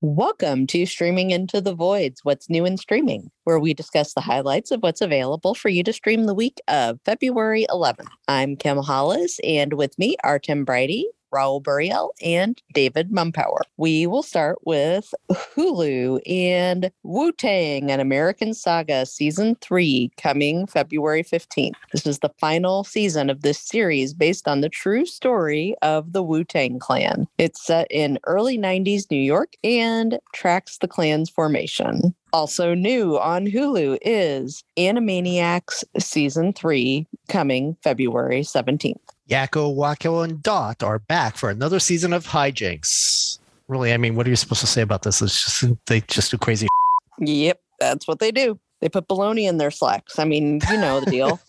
Welcome to Streaming Into the Voids What's New in Streaming, where we discuss the highlights of what's available for you to stream the week of February 11th. I'm Kim Hollis, and with me are Tim Brady, Raul Buriel, and David Mumpower. We will start with Hulu and Wu Tang, an American Saga Season 3, coming February 15th. This is the final season of this series based on the true story of the Wu Tang Clan. It's set in early 90s New York and tracks the clan's formation. Also new on Hulu is Animaniacs Season 3, coming February 17th. Yakko, Wakko, and Dot are back for another season of hijinks. Really, I mean, what are you supposed to say about this? It's just they just do crazy. Yep, that's what they do. They put baloney in their slacks. I mean, you know the deal.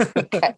okay.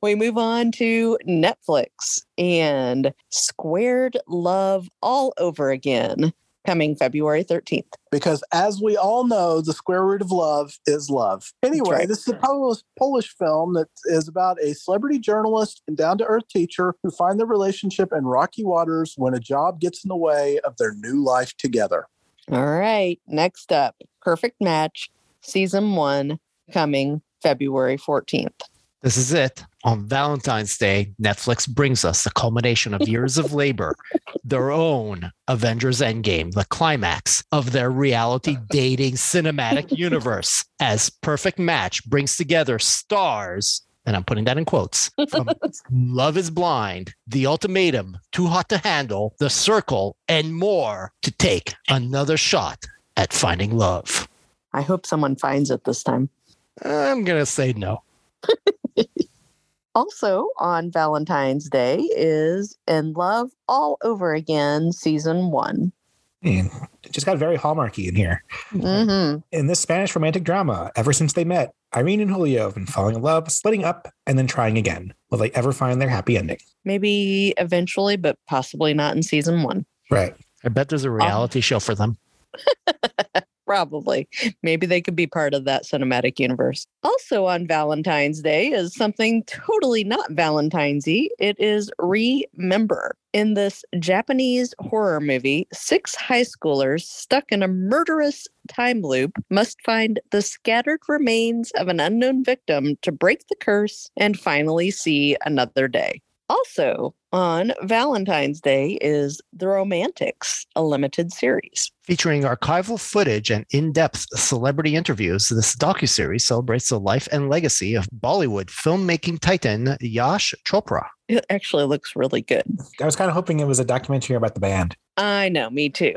We move on to Netflix and Squared Love All Over Again coming February 13th. Because as we all know, the square root of love is love. Anyway, right. this is a Polish, Polish film that is about a celebrity journalist and down to earth teacher who find their relationship in rocky waters when a job gets in the way of their new life together. All right. Next up Perfect Match, Season 1, coming February 14th. This is it. On Valentine's Day, Netflix brings us the culmination of years of labor, their own Avengers Endgame, the climax of their reality dating cinematic universe, as Perfect Match brings together stars, and I'm putting that in quotes, from Love is Blind, The Ultimatum, Too Hot to Handle, The Circle, and more to take another shot at finding love. I hope someone finds it this time. I'm going to say no. Also on Valentine's Day is In Love All Over Again, Season 1. And it just got very hallmarky in here. Mm-hmm. In this Spanish romantic drama, ever since they met, Irene and Julio have been falling in love, splitting up, and then trying again. Will they ever find their happy ending? Maybe eventually, but possibly not in Season 1. Right. I bet there's a reality show for them. Probably. Maybe they could be part of that cinematic universe. Also on Valentine's Day is something totally not Valentine's y. It is Remember. In this Japanese horror movie, six high schoolers stuck in a murderous time loop must find the scattered remains of an unknown victim to break the curse and finally see another day. Also, on Valentine's Day is The Romantics, a limited series. Featuring archival footage and in-depth celebrity interviews, this docuseries celebrates the life and legacy of Bollywood filmmaking titan Yash Chopra. It actually looks really good. I was kind of hoping it was a documentary about the band. I know, me too.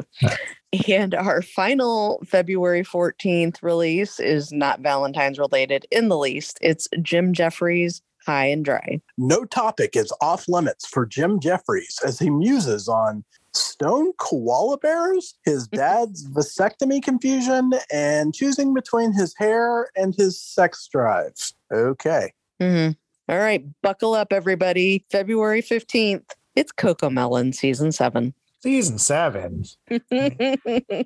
and our final February 14th release is not Valentine's related in the least. It's Jim Jefferies high and dry. No topic is off limits for Jim Jefferies as he muses on stone koala bears, his dad's vasectomy confusion, and choosing between his hair and his sex drive. Okay. Mm-hmm. All right, buckle up, everybody. February 15th, it's CoComelon season seven. Season seven. they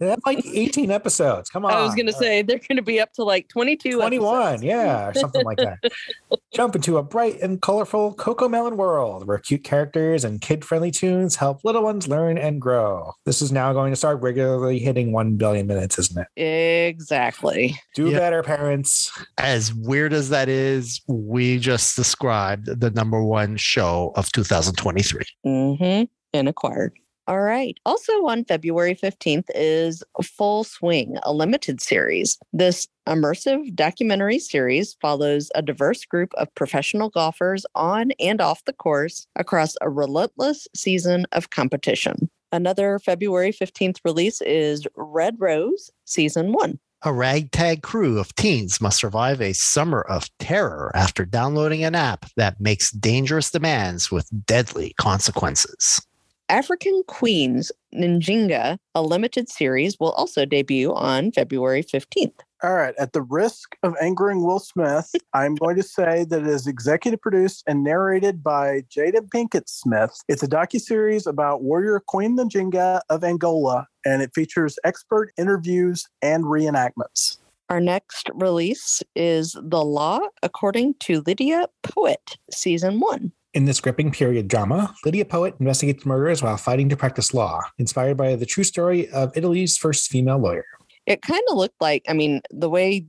have like 18 episodes. Come on. I was going to say they're going to be up to like 22. 21, episodes. yeah, or something like that. Jump into a bright and colorful CoComelon world where cute characters and kid friendly tunes help little ones learn and grow. This is now going to start regularly hitting 1 billion minutes, isn't it? Exactly. Do Yeah. better, parents. As weird as that is, we just described the number one show of 2023. Mm-hmm. And acquired. All right. Also on February 15th is Full Swing, a limited series. This immersive documentary series follows a diverse group of professional golfers on and off the course across a relentless season of competition. Another February 15th release is Red Rose Season 1. A ragtag crew of teens must survive a summer of terror after downloading an app that makes dangerous demands with deadly consequences. African Queens Njinga, a limited series, will also debut on February 15th. All right. At the risk of angering Will Smith, I'm going to say that it is executive produced and narrated by Jada Pinkett Smith. It's a docuseries about warrior Queen Njinga of Angola, and it features expert interviews and reenactments. Our next release is The Law According to Lidia Poët, Season 1. In this gripping period drama, Lidia Poët investigates murders while fighting to practice law, inspired by the true story of Italy's first female lawyer. It kind of looked like, I mean, the way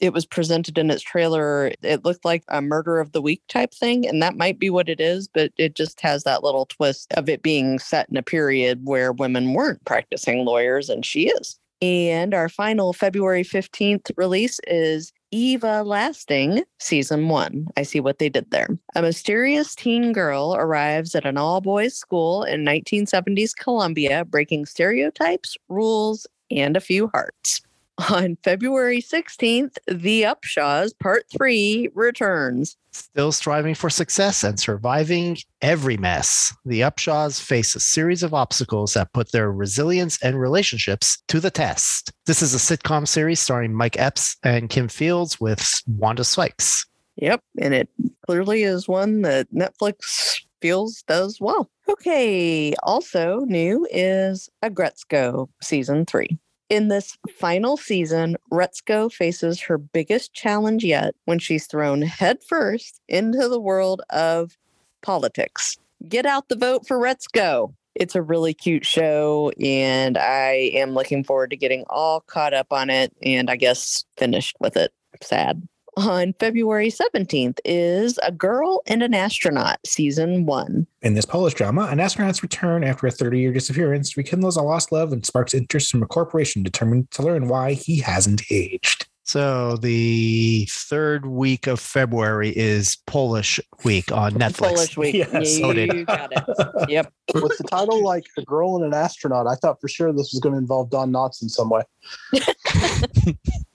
it was presented in its trailer, it looked like a murder of the week type thing. And that might be what it is, but it just has that little twist of it being set in a period where women weren't practicing lawyers, and she is. And our final February 15th release is Eva Lasting Season 1. I see what they did there. A mysterious teen girl arrives at an all boys school in 1970s Colombia, breaking stereotypes, rules, and a few hearts. On February 16th, The Upshaws Part 3 returns. Still striving for success and surviving every mess, the Upshaws face a series of obstacles that put their resilience and relationships to the test. This is a sitcom series starring Mike Epps and Kim Fields with Wanda Sykes. Yep, and it clearly is one that Netflix feels does well. Okay, also new is Aggretsuko Season 3. In this final season, Retsuko faces her biggest challenge yet when she's thrown headfirst into the world of politics. Get out the vote for Retsuko. It's a really cute show, and I am looking forward to getting all caught up on it and I guess finished with it. Sad on February 17th is A Girl and an Astronaut, Season 1. In this Polish drama, an astronaut's return after a 30 year disappearance rekindles a lost love and sparks interest from a corporation determined to learn why he hasn't aged. So the third week of February is Polish week on Netflix. Polish Week. Yes. you, So did- you got it. Yep. With the title like A Girl and an Astronaut, I thought for sure this was going to involve Don Knotts in some way.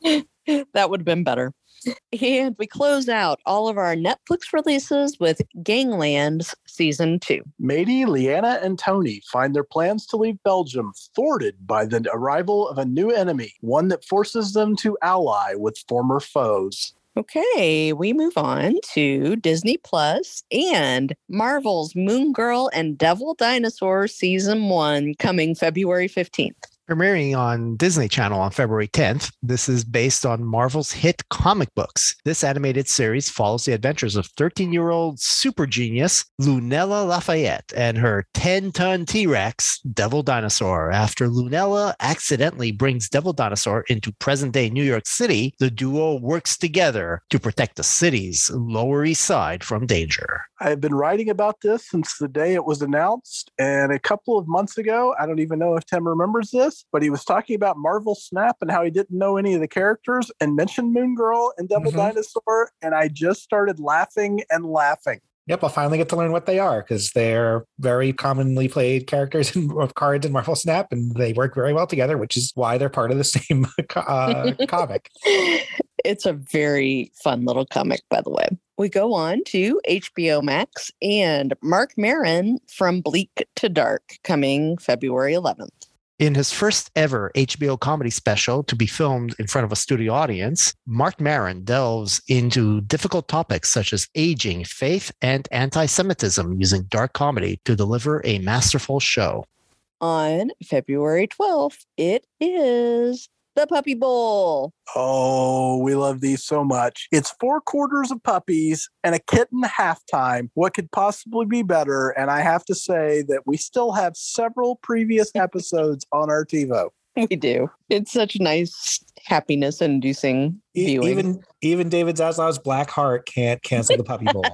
that would have been better. And we close out all of our Netflix releases with Ganglands Season 2. Mady, Leanna, and Tony find their plans to leave Belgium thwarted by the arrival of a new enemy, one that forces them to ally with former foes. Okay, we move on to Disney Plus and Marvel's Moon Girl and Devil Dinosaur Season 1 coming February 15th. Premiering on Disney Channel on February 10th, this is based on Marvel's hit comic books. This animated series follows the adventures of 13 year old super genius Lunella Lafayette and her 10 ton T Rex, Devil Dinosaur. After Lunella accidentally brings Devil Dinosaur into present day New York City, the duo works together to protect the city's Lower East Side from danger. I have been writing about this since the day it was announced. And a couple of months ago, I don't even know if Tim remembers this, but he was talking about Marvel Snap and how he didn't know any of the characters and mentioned Moon Girl and Devil Mhm. Dinosaur. And I just started laughing and laughing. Yep, I'll finally get to learn what they are because they're very commonly played characters in, of cards in Marvel Snap, and they work very well together, which is why they're part of the same uh, comic. It's a very fun little comic, by the way. We go on to HBO Max and Marc Maron from Bleak to Dark coming February 11th. In his first ever HBO comedy special to be filmed in front of a studio audience, Marc Maron delves into difficult topics such as aging, faith, and anti Semitism using dark comedy to deliver a masterful show. On February 12th, it is the Puppy Bowl. Oh, we love these so much. It's four quarters of puppies and a kitten halftime. What could possibly be better? And I have to say that we still have several previous episodes on our TiVo. We do. It's such nice happiness inducing viewing. even even David Zaslav's Black Heart can't cancel the Puppy Bowl.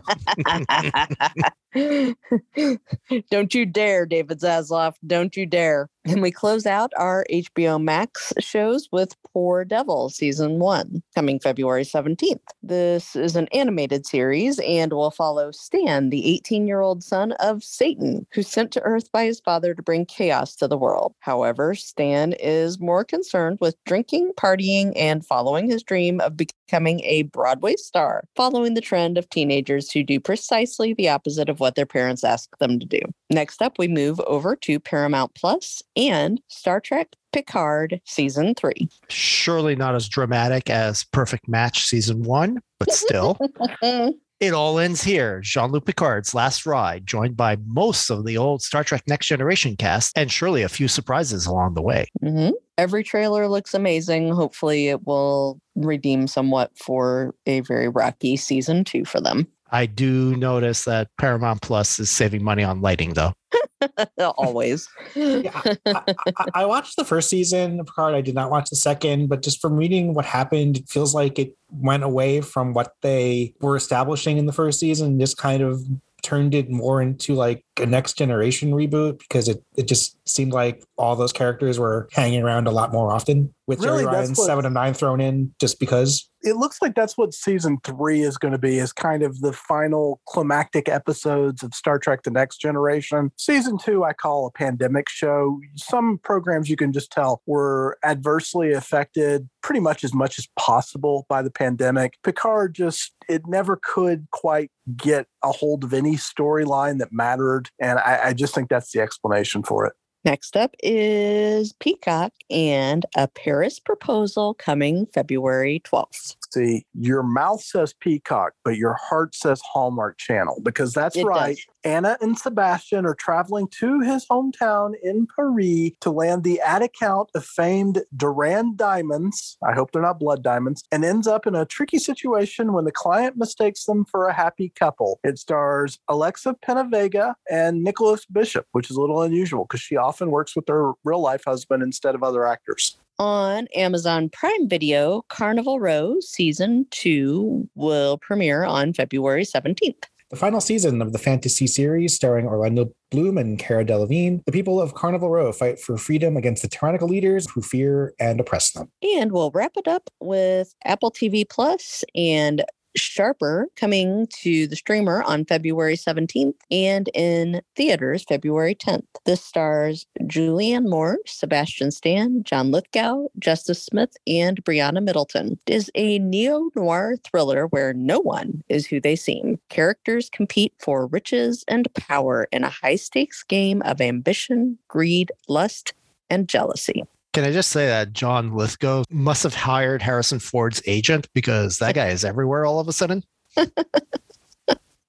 Don't you dare, David Zaslav. Don't you dare. And we close out our HBO Max shows with Poor Devil Season 1 coming February 17th. This is an animated series and will follow Stan, the 18 year old son of Satan, who's sent to Earth by his father to bring chaos to the world. However, Stan is more concerned with drinking, partying, and following his dream of becoming a Broadway star, following the trend of teenagers who do precisely the opposite of what their parents ask them to do. Next up, we move over to Paramount Plus and Star Trek Picard Season 3. Surely not as dramatic as Perfect Match Season 1, but still. It all ends here. Jean Luc Picard's last ride, joined by most of the old Star Trek Next Generation cast, and surely a few surprises along the way. Mhm. Every trailer looks amazing. Hopefully, it will redeem somewhat for a very rocky season two for them. I do notice that Paramount Plus is saving money on lighting, though. Always. Yeah, I, I, I watched the first season of Picard. I did not watch the second, but just from reading what happened, it feels like it went away from what they were establishing in the first season, just kind of turned it more into like a next generation reboot because it, it just seemed like all those characters were hanging around a lot more often with Really, Jerry what- seven and nine thrown in just because. it looks like that's what season three is going to be is kind of the final climactic episodes of star trek the next generation. Season two i call a pandemic show. Some programs you can just tell were adversely affected pretty much as much as possible by the pandemic. Picard just it never could quite get a hold of any storyline that mattered and I, I just think that's the explanation for it Next up is Peacock and a Paris proposal coming February 12th. See your mouth says peacock but your heart says hallmark channel because that's It right does. anna and sebastian are traveling to his hometown in paris to land the ad account of famed duran diamonds i hope they're not blood diamonds and ends up in a tricky situation when the client mistakes them for a happy couple it stars alexa penavega and nicholas bishop which is a little unusual because she often works with her real life husband instead of other actors On Amazon Prime Video, Carnival Row season two will premiere on February 17th. The final season of the fantasy series, starring Orlando Bloom and Cara Delevingne, the people of Carnival Row fight for freedom against the tyrannical leaders who fear and oppress them. And we'll wrap it up with Apple TV Plus and Sharper coming to the streamer on February 17th and in theaters February 10th. This stars Julianne Moore, Sebastian Stan, John Lithgow, Justice Smith, and Brianna Middleton. It is a neo noir thriller where no one is who they seem. Characters compete for riches and power in a high stakes game of ambition, greed, lust, and jealousy. Can I just say that John Lithgow must have hired Harrison Ford's agent because that guy is everywhere all of a sudden?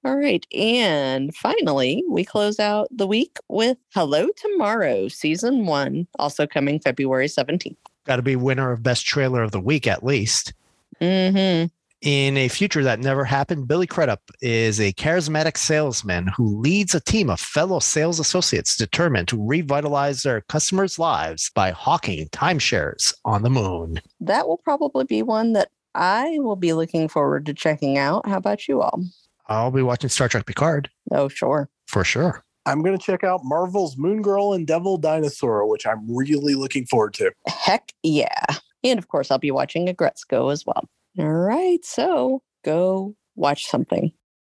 All right. And finally, we close out the week with Hello Tomorrow, season one, also coming February 17th. Got to be winner of best trailer of the week at least. hmm In a future that never happened, Billy Crudup is a charismatic salesman who leads a team of fellow sales associates determined to revitalize their customers' lives by hawking timeshares on the moon. That will probably be one that I will be looking forward to checking out. How about you all? I'll be watching Star Trek Picard Oh, sure. for sure. I'm going to check out Marvel's Moon Girl and Devil Dinosaur, which I'm really looking forward to. Heck yeah. And of course, I'll be watching Aggretsuko as well. All right. So go watch something.